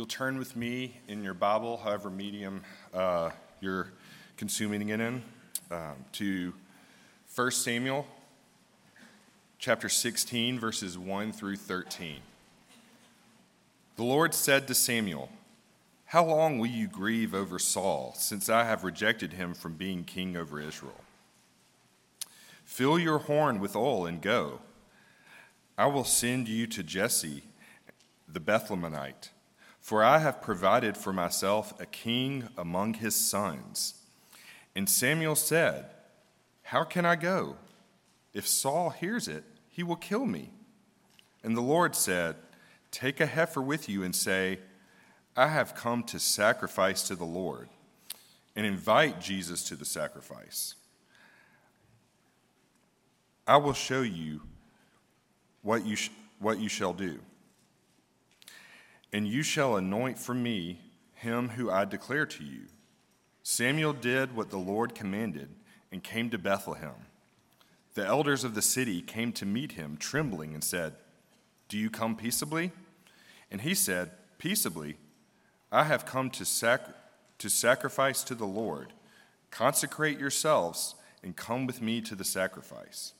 you'll turn with me in your Bible, however medium uh, you're consuming it in, um, to 1 Samuel chapter 16, verses 1 through 13. The Lord said to Samuel, How long will you grieve over Saul, since I have rejected him from being king over Israel? Fill your horn with oil and go. I will send you to Jesse the Bethlehemite for I have provided for myself a king among his sons. And Samuel said, How can I go? If Saul hears it, he will kill me. And the Lord said, Take a heifer with you and say, I have come to sacrifice to the Lord, and invite Jesse to the sacrifice. I will show you what you, sh- what you shall do. And you shall anoint for me him who I declare to you. Samuel did what the Lord commanded and came to Bethlehem. The elders of the city came to meet him, trembling, and said, Do you come peaceably? And he said, Peaceably. I have come to, sac- to sacrifice to the Lord. Consecrate yourselves and come with me to the sacrifice.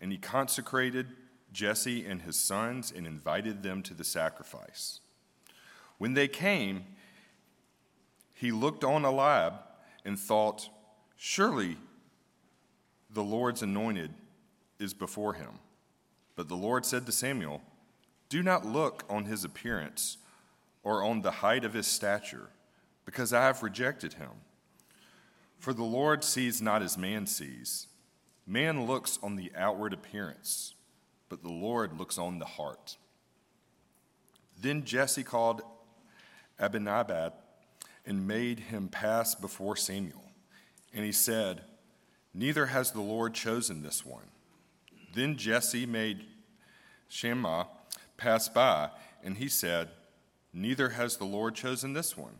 And he consecrated Jesse and his sons and invited them to the sacrifice. When they came, he looked on Eliab and thought, Surely the Lord's anointed is before him. But the Lord said to Samuel, Do not look on his appearance or on the height of his stature, because I have rejected him. For the Lord sees not as man sees. Man looks on the outward appearance but the Lord looks on the heart. Then Jesse called Abinadab and made him pass before Samuel. And he said, Neither has the Lord chosen this one. Then Jesse made Shammah pass by, and he said, Neither has the Lord chosen this one.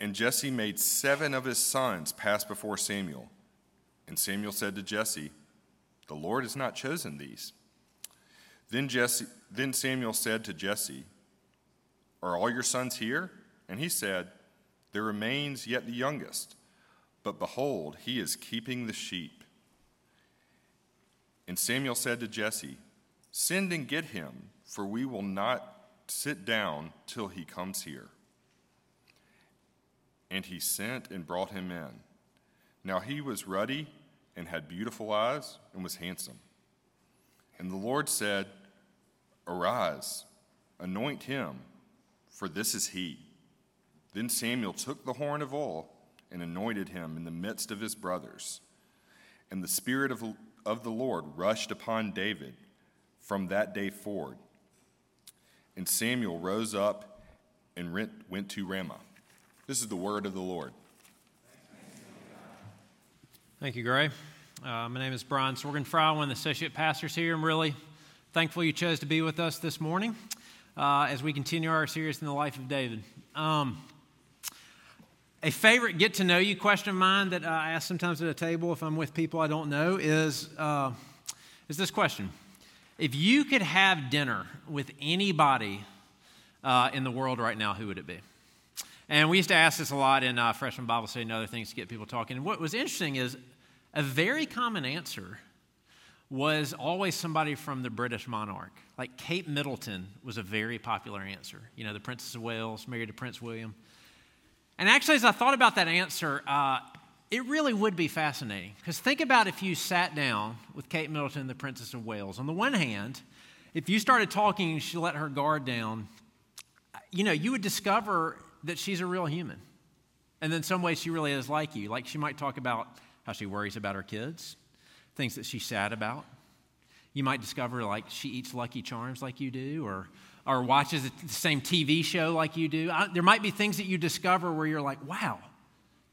And Jesse made seven of his sons pass before Samuel. And Samuel said to Jesse, The Lord has not chosen these. Then, Jesse, then Samuel said to Jesse, Are all your sons here? And he said, There remains yet the youngest, but behold, he is keeping the sheep. And Samuel said to Jesse, Send and get him, for we will not sit down till he comes here. And he sent and brought him in. Now he was ruddy and had beautiful eyes and was handsome. And the Lord said, Arise, anoint him, for this is he. Then Samuel took the horn of oil and anointed him in the midst of his brothers. And the Spirit of, of the Lord rushed upon David from that day forward. And Samuel rose up and went to Ramah. This is the word of the Lord. Thank you, Gray. Uh, my name is Brian Sorgenfrau, one of the associate pastors here. I'm really thankful you chose to be with us this morning uh, as we continue our series in the life of David. Um, a favorite get to know you question of mine that I ask sometimes at a table if I'm with people I don't know is, uh, is this question If you could have dinner with anybody uh, in the world right now, who would it be? And we used to ask this a lot in uh, freshman Bible study and other things to get people talking. And what was interesting is a very common answer was always somebody from the British monarch. Like Kate Middleton was a very popular answer. You know, the Princess of Wales, married to Prince William. And actually, as I thought about that answer, uh, it really would be fascinating. Because think about if you sat down with Kate Middleton, the Princess of Wales. On the one hand, if you started talking and she let her guard down, you know, you would discover that she's a real human. And in some ways, she really is like you. Like she might talk about how she worries about her kids things that she's sad about. You might discover like she eats Lucky Charms like you do, or, or watches the same TV show like you do. I, there might be things that you discover where you're like, wow,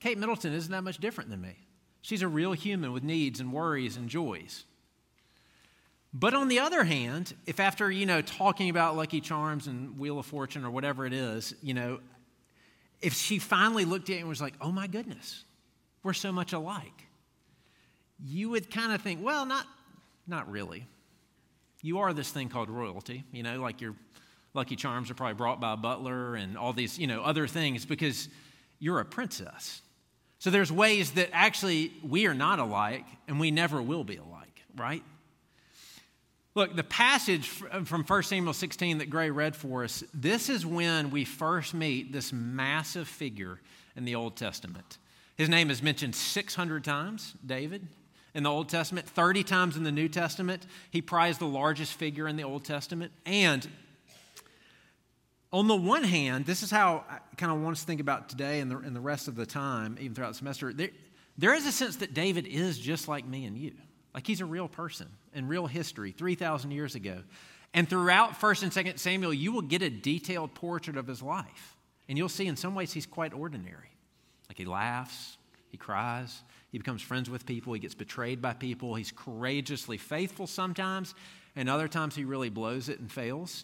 Kate Middleton isn't that much different than me. She's a real human with needs and worries and joys. But on the other hand, if after, you know, talking about Lucky Charms and Wheel of Fortune or whatever it is, you know, if she finally looked at you and was like, oh my goodness, we're so much alike, you would kind of think, well, not, not really. You are this thing called royalty, you know, like your Lucky Charms are probably brought by a butler and all these, you know, other things because you're a princess. So there's ways that actually we are not alike and we never will be alike, right? Look, the passage uh, from 1 Samuel 16 that Gray read for us, this is when we first meet this massive figure in the Old Testament. His name is mentioned 600 times, David, in the Old Testament, 30 times in the New Testament. He prized the largest figure in the Old Testament. And on the one hand, this is how I kind of want us to think about today and the, and the rest of the time, even throughout the semester. There, there is a sense that David is just like me and you. Like he's a real person in real history 3,000 years ago. And throughout 1st and 2nd Samuel, you will get a detailed portrait of his life. And you'll see in some ways he's quite ordinary. Like he laughs, he cries, he becomes friends with people, he gets betrayed by people, he's courageously faithful sometimes, and other times he really blows it and fails.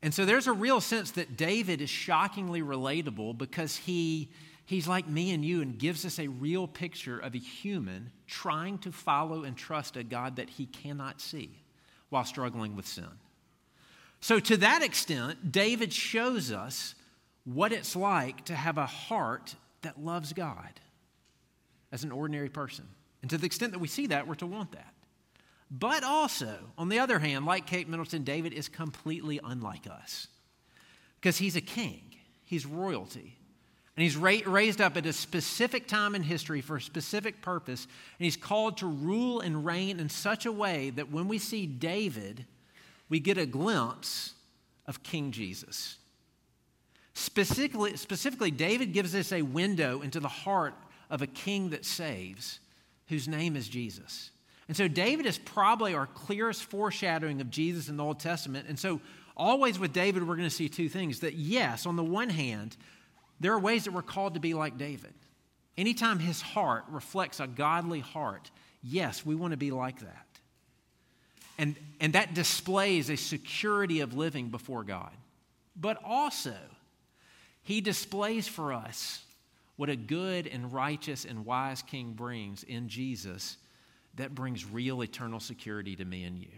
And so there's a real sense that David is shockingly relatable because he, he's like me and you and gives us a real picture of a human trying to follow and trust a God that he cannot see while struggling with sin. So, to that extent, David shows us what it's like to have a heart that loves God as an ordinary person. And to the extent that we see that, we're to want that. But also, on the other hand, like Kate Middleton, David is completely unlike us because he's a king, he's royalty. And he's ra- raised up at a specific time in history for a specific purpose. And he's called to rule and reign in such a way that when we see David, we get a glimpse of King Jesus. Specifically, specifically, David gives us a window into the heart of a king that saves, whose name is Jesus. And so David is probably our clearest foreshadowing of Jesus in the Old Testament. And so, always with David, we're going to see two things that, yes, on the one hand, there are ways that we're called to be like David. Anytime his heart reflects a godly heart, yes, we want to be like that. And, and that displays a security of living before God. But also, he displays for us what a good and righteous and wise king brings in Jesus that brings real eternal security to me and you.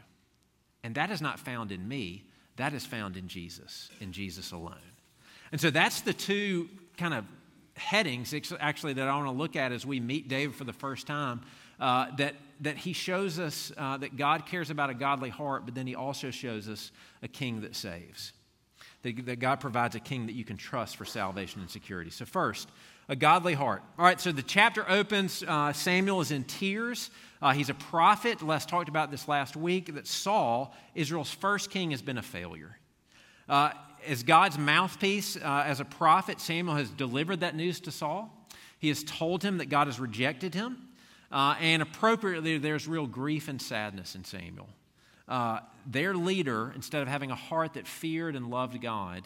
And that is not found in me, that is found in Jesus, in Jesus alone. And so that's the two kind of headings actually that I want to look at as we meet David for the first time. Uh, that, that he shows us uh, that God cares about a godly heart, but then he also shows us a king that saves. That, that God provides a king that you can trust for salvation and security. So, first, a godly heart. All right, so the chapter opens. Uh, Samuel is in tears. Uh, he's a prophet. Les talked about this last week that Saul, Israel's first king, has been a failure. Uh, as God's mouthpiece, uh, as a prophet, Samuel has delivered that news to Saul. He has told him that God has rejected him. Uh, and appropriately, there's real grief and sadness in Samuel. Uh, their leader, instead of having a heart that feared and loved God,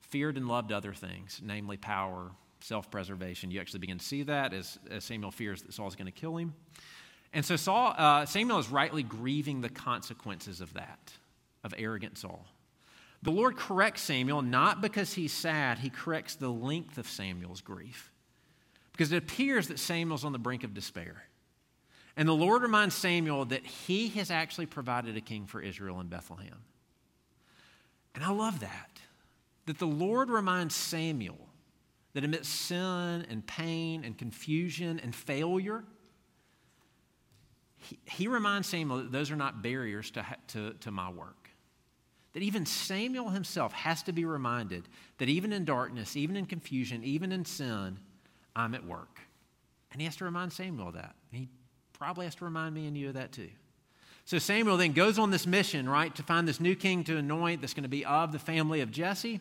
feared and loved other things, namely power, self preservation. You actually begin to see that as, as Samuel fears that Saul's going to kill him. And so Saul, uh, Samuel is rightly grieving the consequences of that, of arrogant Saul. The Lord corrects Samuel not because he's sad, he corrects the length of Samuel's grief. Because it appears that Samuel's on the brink of despair. And the Lord reminds Samuel that he has actually provided a king for Israel in Bethlehem. And I love that. That the Lord reminds Samuel that amidst sin and pain and confusion and failure, he, reminds Samuel that those are not barriers to, to, to my work. That even Samuel himself has to be reminded that even in darkness, even in confusion, even in sin, I'm at work. And he has to remind Samuel of that. He probably has to remind me and you of that too. So Samuel then goes on this mission, right, to find this new king to anoint that's going to be of the family of Jesse.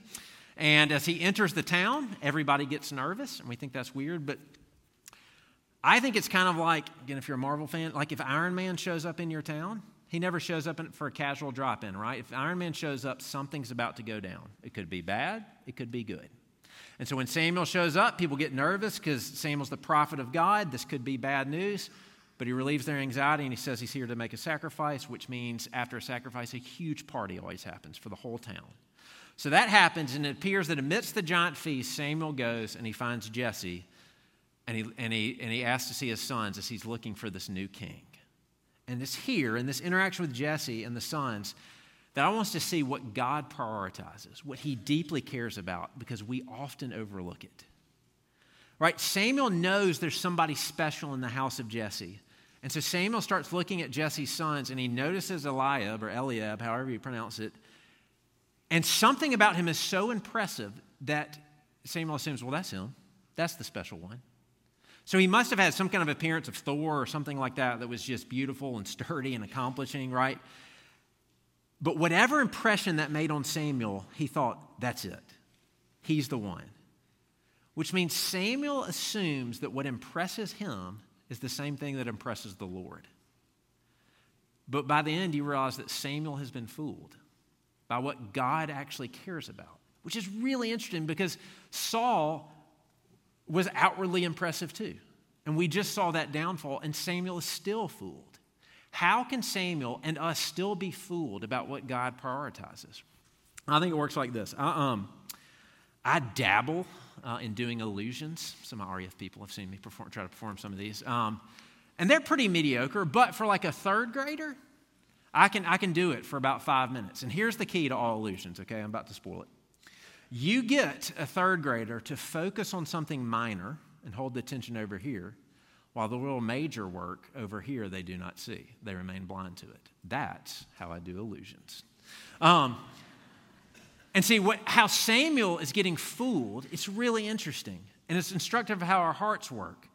And as he enters the town, everybody gets nervous, and we think that's weird, but I think it's kind of like, again, if you're a Marvel fan, like if Iron Man shows up in your town, he never shows up for a casual drop in, right? If Iron Man shows up, something's about to go down. It could be bad, it could be good. And so when Samuel shows up, people get nervous because Samuel's the prophet of God. This could be bad news. But he relieves their anxiety and he says he's here to make a sacrifice, which means after a sacrifice, a huge party always happens for the whole town. So that happens, and it appears that amidst the giant feast, Samuel goes and he finds Jesse and he, and, he, and he asks to see his sons as he's looking for this new king. And it's here, in this interaction with Jesse and the sons, that I want us to see what God prioritizes, what he deeply cares about, because we often overlook it. Right? Samuel knows there's somebody special in the house of Jesse. And so Samuel starts looking at Jesse's sons and he notices Eliab or Eliab, however you pronounce it. And something about him is so impressive that Samuel assumes, well, that's him. That's the special one. So he must have had some kind of appearance of Thor or something like that that was just beautiful and sturdy and accomplishing, right? But whatever impression that made on Samuel, he thought, that's it. He's the one. Which means Samuel assumes that what impresses him is the same thing that impresses the Lord. But by the end, you realize that Samuel has been fooled by what God actually cares about, which is really interesting because Saul was outwardly impressive too. And we just saw that downfall, and Samuel is still fooled. How can Samuel and us still be fooled about what God prioritizes? I think it works like this. I, um, I dabble uh, in doing illusions. Some REF people have seen me perform, try to perform some of these. Um, and they're pretty mediocre, but for like a third grader, I can, I can do it for about five minutes. And here's the key to all illusions, okay? I'm about to spoil it. You get a third grader to focus on something minor and hold the attention over here, while the real major work over here they do not see. They remain blind to it. That's how I do illusions. Um, and see what, how Samuel is getting fooled, it's really interesting. And it's instructive of how our hearts work.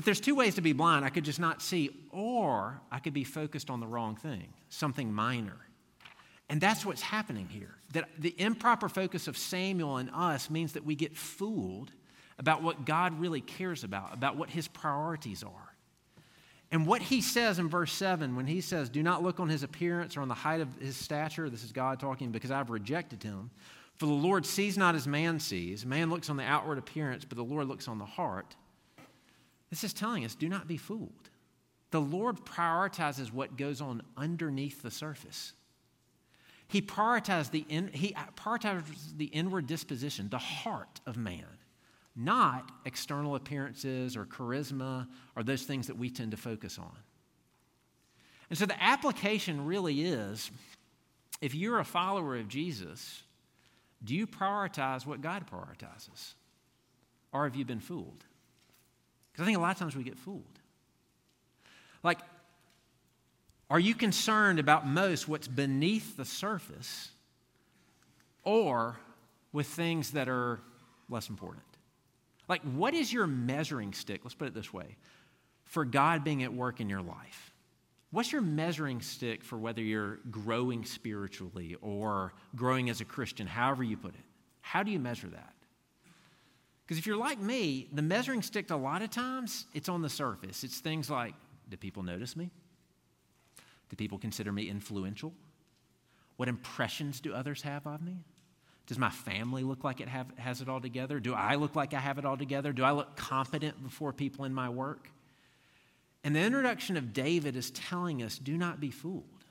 That there's two ways to be blind. I could just not see, or I could be focused on the wrong thing, something minor. And that's what's happening here. That the improper focus of Samuel and us means that we get fooled about what God really cares about, about what his priorities are. And what he says in verse 7, when he says, Do not look on his appearance or on the height of his stature, this is God talking, because I've rejected him. For the Lord sees not as man sees. Man looks on the outward appearance, but the Lord looks on the heart. This is telling us do not be fooled. The Lord prioritizes what goes on underneath the surface. He prioritizes the, in, he prioritizes the inward disposition, the heart of man not external appearances or charisma or those things that we tend to focus on. And so the application really is if you're a follower of Jesus, do you prioritize what God prioritizes? Or have you been fooled? Because I think a lot of times we get fooled. Like, are you concerned about most what's beneath the surface or with things that are less important? Like, what is your measuring stick? Let's put it this way for God being at work in your life. What's your measuring stick for whether you're growing spiritually or growing as a Christian, however you put it? How do you measure that? Because if you're like me, the measuring stick a lot of times it's on the surface. It's things like, do people notice me? Do people consider me influential? What impressions do others have of me? Does my family look like it have, has it all together? Do I look like I have it all together? Do I look competent before people in my work? And the introduction of David is telling us do not be fooled.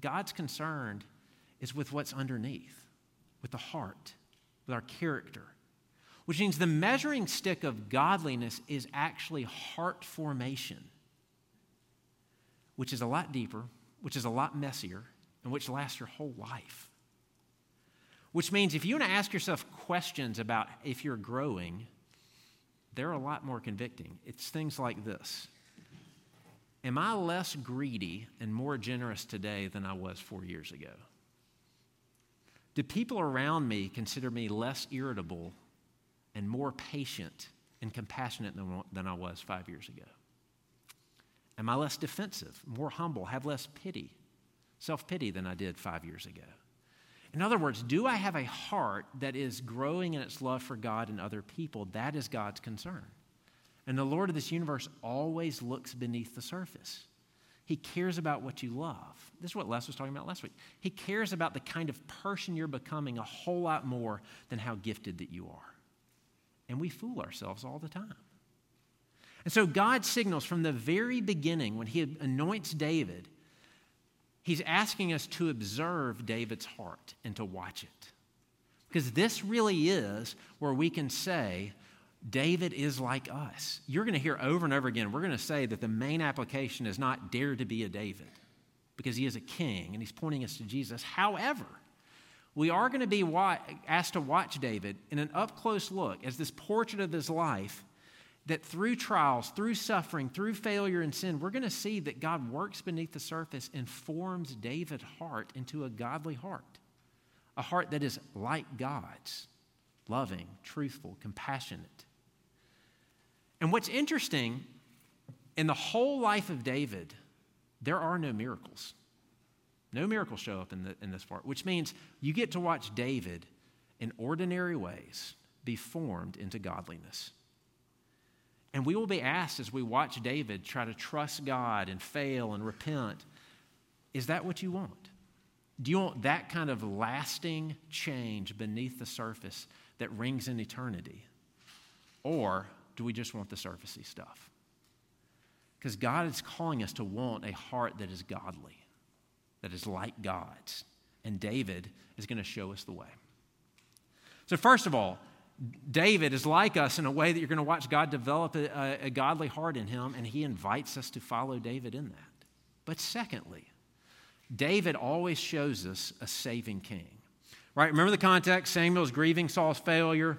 God's concerned is with what's underneath, with the heart, with our character, which means the measuring stick of godliness is actually heart formation, which is a lot deeper, which is a lot messier, and which lasts your whole life. Which means if you want to ask yourself questions about if you're growing, they're a lot more convicting. It's things like this Am I less greedy and more generous today than I was four years ago? Do people around me consider me less irritable and more patient and compassionate than, than I was five years ago? Am I less defensive, more humble, have less pity, self pity than I did five years ago? In other words, do I have a heart that is growing in its love for God and other people? That is God's concern. And the Lord of this universe always looks beneath the surface. He cares about what you love. This is what Les was talking about last week. He cares about the kind of person you're becoming a whole lot more than how gifted that you are. And we fool ourselves all the time. And so God signals from the very beginning when he anoints David He's asking us to observe David's heart and to watch it. Because this really is where we can say, David is like us. You're going to hear over and over again, we're going to say that the main application is not dare to be a David. because he is a king and he's pointing us to Jesus. However, we are going to be asked to watch David in an up close look as this portrait of his life that through trials, through suffering, through failure and sin, we're going to see that God works beneath the surface and forms David's heart into a godly heart, a heart that is like God's loving, truthful, compassionate. And what's interesting in the whole life of David, there are no miracles. No miracles show up in, the, in this part, which means you get to watch David in ordinary ways be formed into godliness. And we will be asked as we watch David try to trust God and fail and repent is that what you want? Do you want that kind of lasting change beneath the surface that rings in eternity? Or do we just want the surfacey stuff? Because God is calling us to want a heart that is godly, that is like God's. And David is going to show us the way. So, first of all, David is like us in a way that you're going to watch God develop a, a, godly heart in him, and he invites us to follow David in that. But secondly, David always shows us a saving king. Right? Remember the context? Samuel's grieving Saul's failure.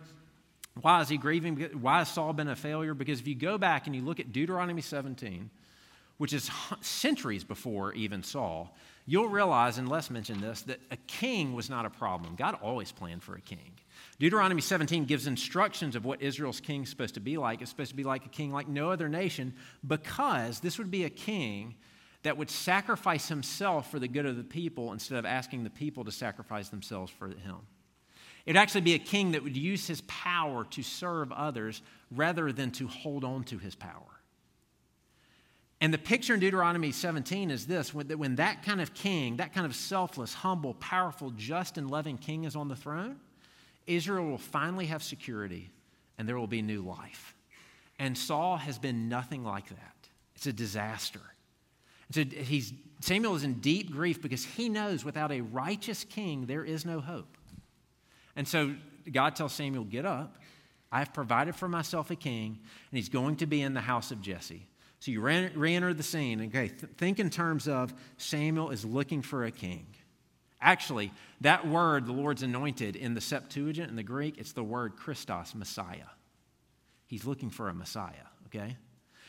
Why is he grieving? Why has Saul been a failure? Because if you go back and you look at Deuteronomy 17, which is centuries before even Saul, you'll realize, and Les mentioned this, that a king was not a problem. God always planned for a king. Deuteronomy 17 gives instructions of what Israel's king is supposed to be like. It's supposed to be like a king like no other nation because this would be a king that would sacrifice himself for the good of the people instead of asking the people to sacrifice themselves for him. It'd actually be a king that would use his power to serve others rather than to hold on to his power. And the picture in Deuteronomy 17 is this when that kind of king, that kind of selfless, humble, powerful, just, and loving king is on the throne, Israel will finally have security and there will be new life. And Saul has been nothing like that. It's a disaster. So he's, Samuel is in deep grief because he knows without a righteous king, there is no hope. And so God tells Samuel, Get up. I have provided for myself a king, and he's going to be in the house of Jesse. So you re enter the scene. Okay, th- think in terms of Samuel is looking for a king. Actually, that word, the Lord's anointed, in the Septuagint, in the Greek, it's the word Christos, Messiah. He's looking for a Messiah, okay?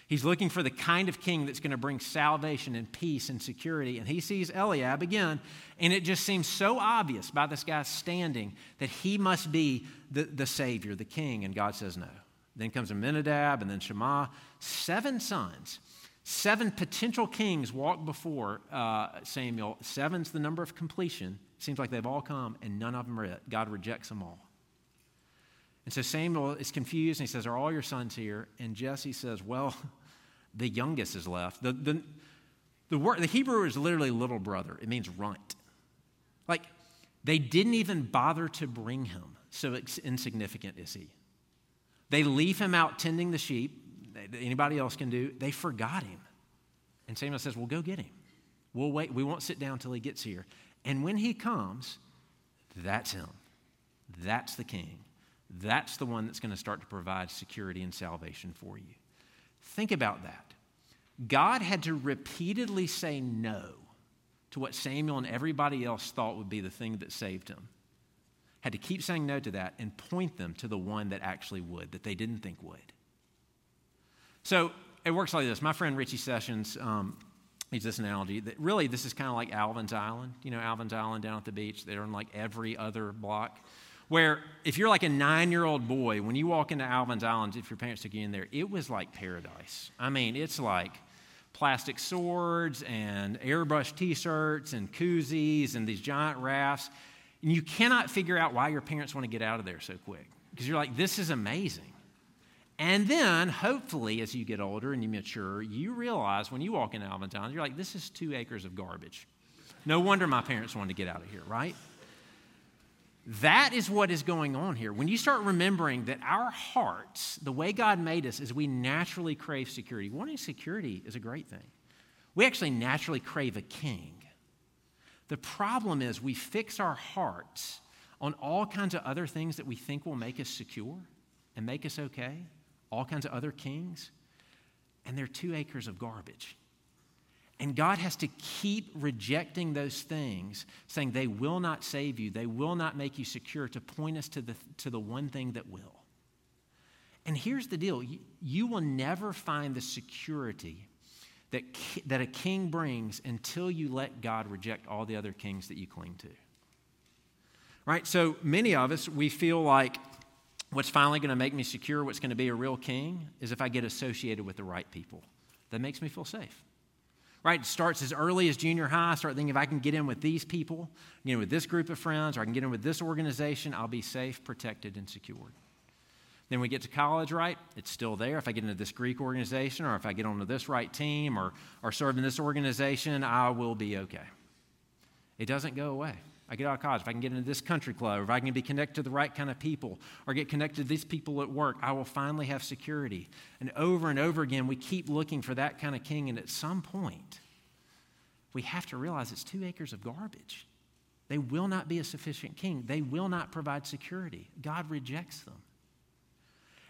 He's looking for the kind of king that's going to bring salvation and peace and security. And he sees Eliab again, and it just seems so obvious by this guy standing that he must be the, the Savior, the king. And God says no. Then comes Amminadab and then Shammah. seven sons. Seven potential kings walk before uh, Samuel. Seven's the number of completion. Seems like they've all come, and none of them are it. God rejects them all. And so Samuel is confused, and he says, Are all your sons here? And Jesse says, Well, the youngest is left. The, the, the, word, the Hebrew is literally little brother, it means runt. Like, they didn't even bother to bring him, so insignificant is he. They leave him out tending the sheep anybody else can do. They forgot him. And Samuel says, Well, go get him. We'll wait. We won't sit down till he gets here. And when he comes, that's him. That's the king. That's the one that's going to start to provide security and salvation for you. Think about that. God had to repeatedly say no to what Samuel and everybody else thought would be the thing that saved him. Had to keep saying no to that and point them to the one that actually would, that they didn't think would. So it works like this. My friend Richie Sessions um, this analogy that really this is kind of like Alvin's Island. You know, Alvin's Island down at the beach. They're in like every other block. Where if you're like a nine year old boy, when you walk into Alvin's Island, if your parents took you in there, it was like paradise. I mean, it's like plastic swords and airbrush t shirts and koozies and these giant rafts. And you cannot figure out why your parents want to get out of there so quick. Because you're like, this is amazing. And then, hopefully, as you get older and you mature, you realize when you walk into Alvin you're like, this is two acres of garbage. No wonder my parents wanted to get out of here, right? That is what is going on here. When you start remembering that our hearts, the way God made us, is we naturally crave security. Wanting security is a great thing. We actually naturally crave a king. The problem is we fix our hearts on all kinds of other things that we think will make us secure and make us okay all kinds of other kings, and they're two acres of garbage. And God has to keep rejecting those things, saying they will not save you, they will not make you secure, to point us to the, to the one thing that will. And here's the deal you, you will never find the security that, that a king brings until you let God reject all the other kings that you cling to. Right? So many of us, we feel like what's finally going to make me secure, what's going to be a real king, is if I get associated with the right people. That makes me feel safe. Right? It starts as early as junior high. I start thinking if I can get in with these people, get in with this group of friends, or I can get in with this organization, I'll be safe, protected, and secured. Then we get to college, right? It's still there. If I get into this Greek organization or if I get onto this right team or, or serve in this organization, I will be okay. It doesn't go away. I get out of college, if I can get into this country club, if I can be connected to the right kind of people, or get connected to these people at work, I will finally have security. And over and over again, we keep looking for that kind of king, and at some point, we have to realize it's two acres of garbage. They will not be a sufficient king, they will not provide security. God rejects them.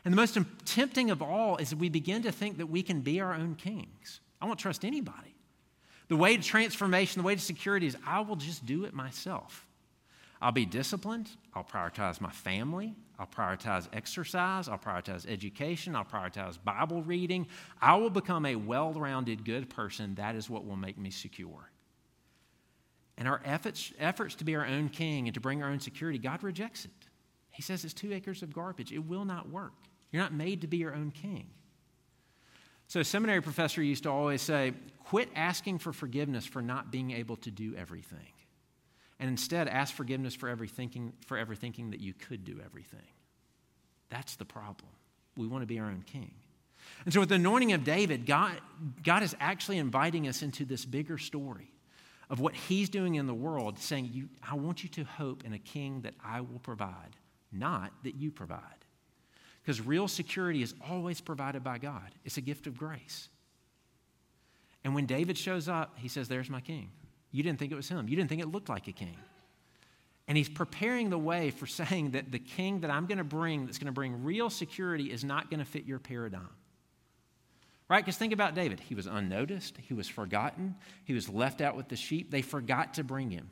And the most tempting of all is that we begin to think that we can be our own kings. I won't trust anybody. The way to transformation, the way to security is I will just do it myself. I'll be disciplined. I'll prioritize my family. I'll prioritize exercise. I'll prioritize education. I'll prioritize Bible reading. I will become a well rounded, good person. That is what will make me secure. And our efforts, efforts to be our own king and to bring our own security, God rejects it. He says it's two acres of garbage. It will not work. You're not made to be your own king. So, a seminary professor used to always say, quit asking for forgiveness for not being able to do everything. And instead, ask forgiveness for ever thinking, for ever thinking that you could do everything. That's the problem. We want to be our own king. And so, with the anointing of David, God, God is actually inviting us into this bigger story of what he's doing in the world, saying, you, I want you to hope in a king that I will provide, not that you provide. Because real security is always provided by God, it's a gift of grace. And when David shows up, he says, There's my king. You didn't think it was him, you didn't think it looked like a king. And he's preparing the way for saying that the king that I'm going to bring, that's going to bring real security, is not going to fit your paradigm. Right? Because think about David. He was unnoticed, he was forgotten, he was left out with the sheep. They forgot to bring him.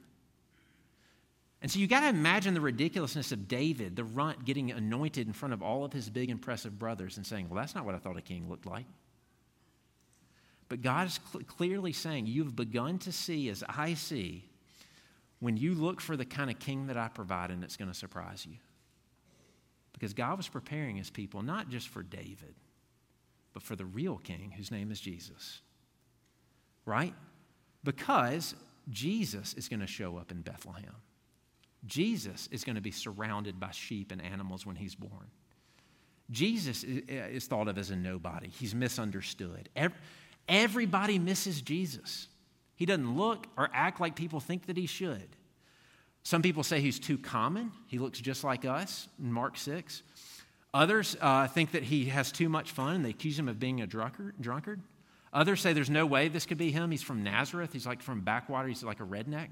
And so you got to imagine the ridiculousness of David, the runt, getting anointed in front of all of his big, impressive brothers and saying, Well, that's not what I thought a king looked like. But God is cl- clearly saying, You've begun to see, as I see, when you look for the kind of king that I provide, and it's going to surprise you. Because God was preparing his people not just for David, but for the real king whose name is Jesus. Right? Because Jesus is going to show up in Bethlehem. Jesus is going to be surrounded by sheep and animals when he's born. Jesus is thought of as a nobody, he's misunderstood. Everybody misses Jesus. He doesn't look or act like people think that he should. Some people say he's too common. He looks just like us in Mark 6. Others uh, think that he has too much fun and they accuse him of being a drunkard. drunkard. Others say there's no way this could be him. He's from Nazareth. He's like from backwater. He's like a redneck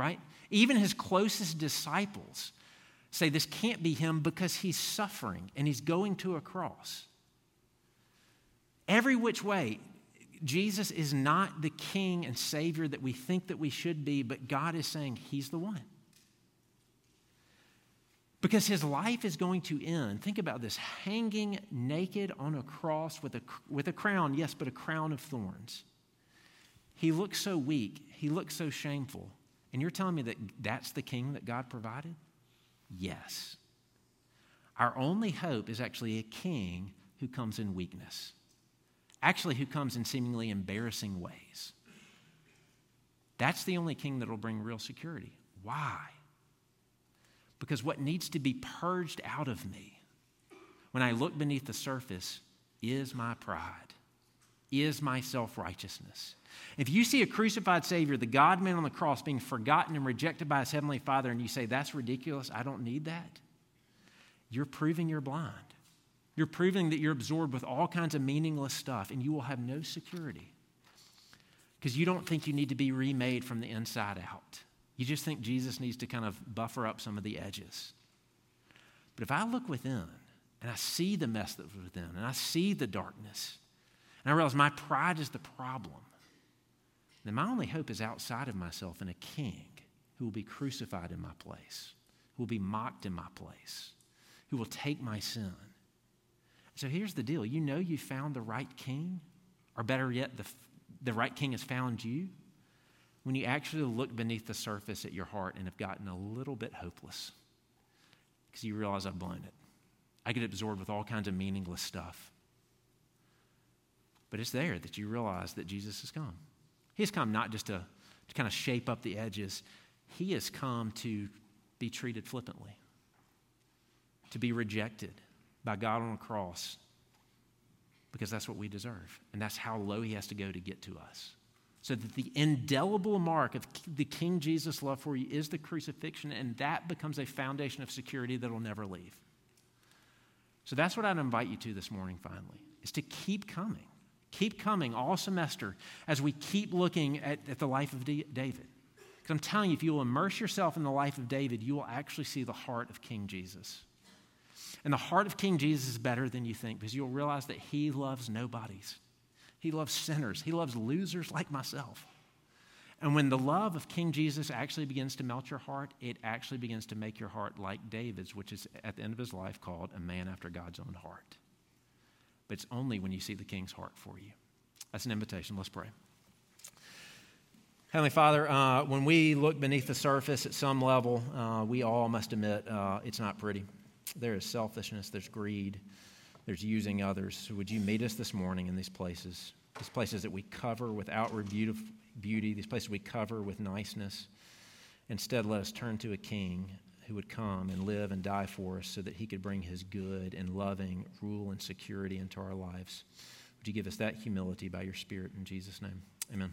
right? Even his closest disciples say this can't be him because he's suffering and he's going to a cross. Every which way, Jesus is not the king and savior that we think that we should be, but God is saying he's the one. Because his life is going to end. Think about this hanging naked on a cross with a, with a crown, yes, but a crown of thorns. He looks so weak, he looks so shameful. And you're telling me that that's the king that God provided? Yes. Our only hope is actually a king who comes in weakness, actually, who comes in seemingly embarrassing ways. That's the only king that will bring real security. Why? Because what needs to be purged out of me when I look beneath the surface is my pride, is my self righteousness. If you see a crucified Savior, the God man on the cross, being forgotten and rejected by his heavenly Father, and you say, That's ridiculous, I don't need that, you're proving you're blind. You're proving that you're absorbed with all kinds of meaningless stuff, and you will have no security because you don't think you need to be remade from the inside out. You just think Jesus needs to kind of buffer up some of the edges. But if I look within and I see the mess that's within, and I see the darkness, and I realize my pride is the problem, then my only hope is outside of myself in a king who will be crucified in my place, who will be mocked in my place, who will take my sin. So here's the deal you know you found the right king, or better yet, the, the right king has found you when you actually look beneath the surface at your heart and have gotten a little bit hopeless because you realize I've blown it. I get absorbed with all kinds of meaningless stuff. But it's there that you realize that Jesus has come. He has come not just to, to kind of shape up the edges, He has come to be treated flippantly, to be rejected by God on a cross, because that's what we deserve. And that's how low He has to go to get to us. So that the indelible mark of the King Jesus' love for you is the crucifixion, and that becomes a foundation of security that will never leave. So that's what I'd invite you to this morning, finally, is to keep coming. Keep coming all semester as we keep looking at, at the life of D- David. Because I'm telling you, if you will immerse yourself in the life of David, you will actually see the heart of King Jesus. And the heart of King Jesus is better than you think because you'll realize that he loves nobodies. He loves sinners. He loves losers like myself. And when the love of King Jesus actually begins to melt your heart, it actually begins to make your heart like David's, which is at the end of his life called a man after God's own heart. But it's only when you see the King's heart for you. That's an invitation. Let's pray. Heavenly Father, uh, when we look beneath the surface at some level, uh, we all must admit uh, it's not pretty. There is selfishness, there's greed, there's using others. Would you meet us this morning in these places? These places that we cover with outward beauty, these places we cover with niceness. Instead, let us turn to a king who would come and live and die for us so that he could bring his good and loving rule and security into our lives. Would you give us that humility by your Spirit in Jesus' name? Amen.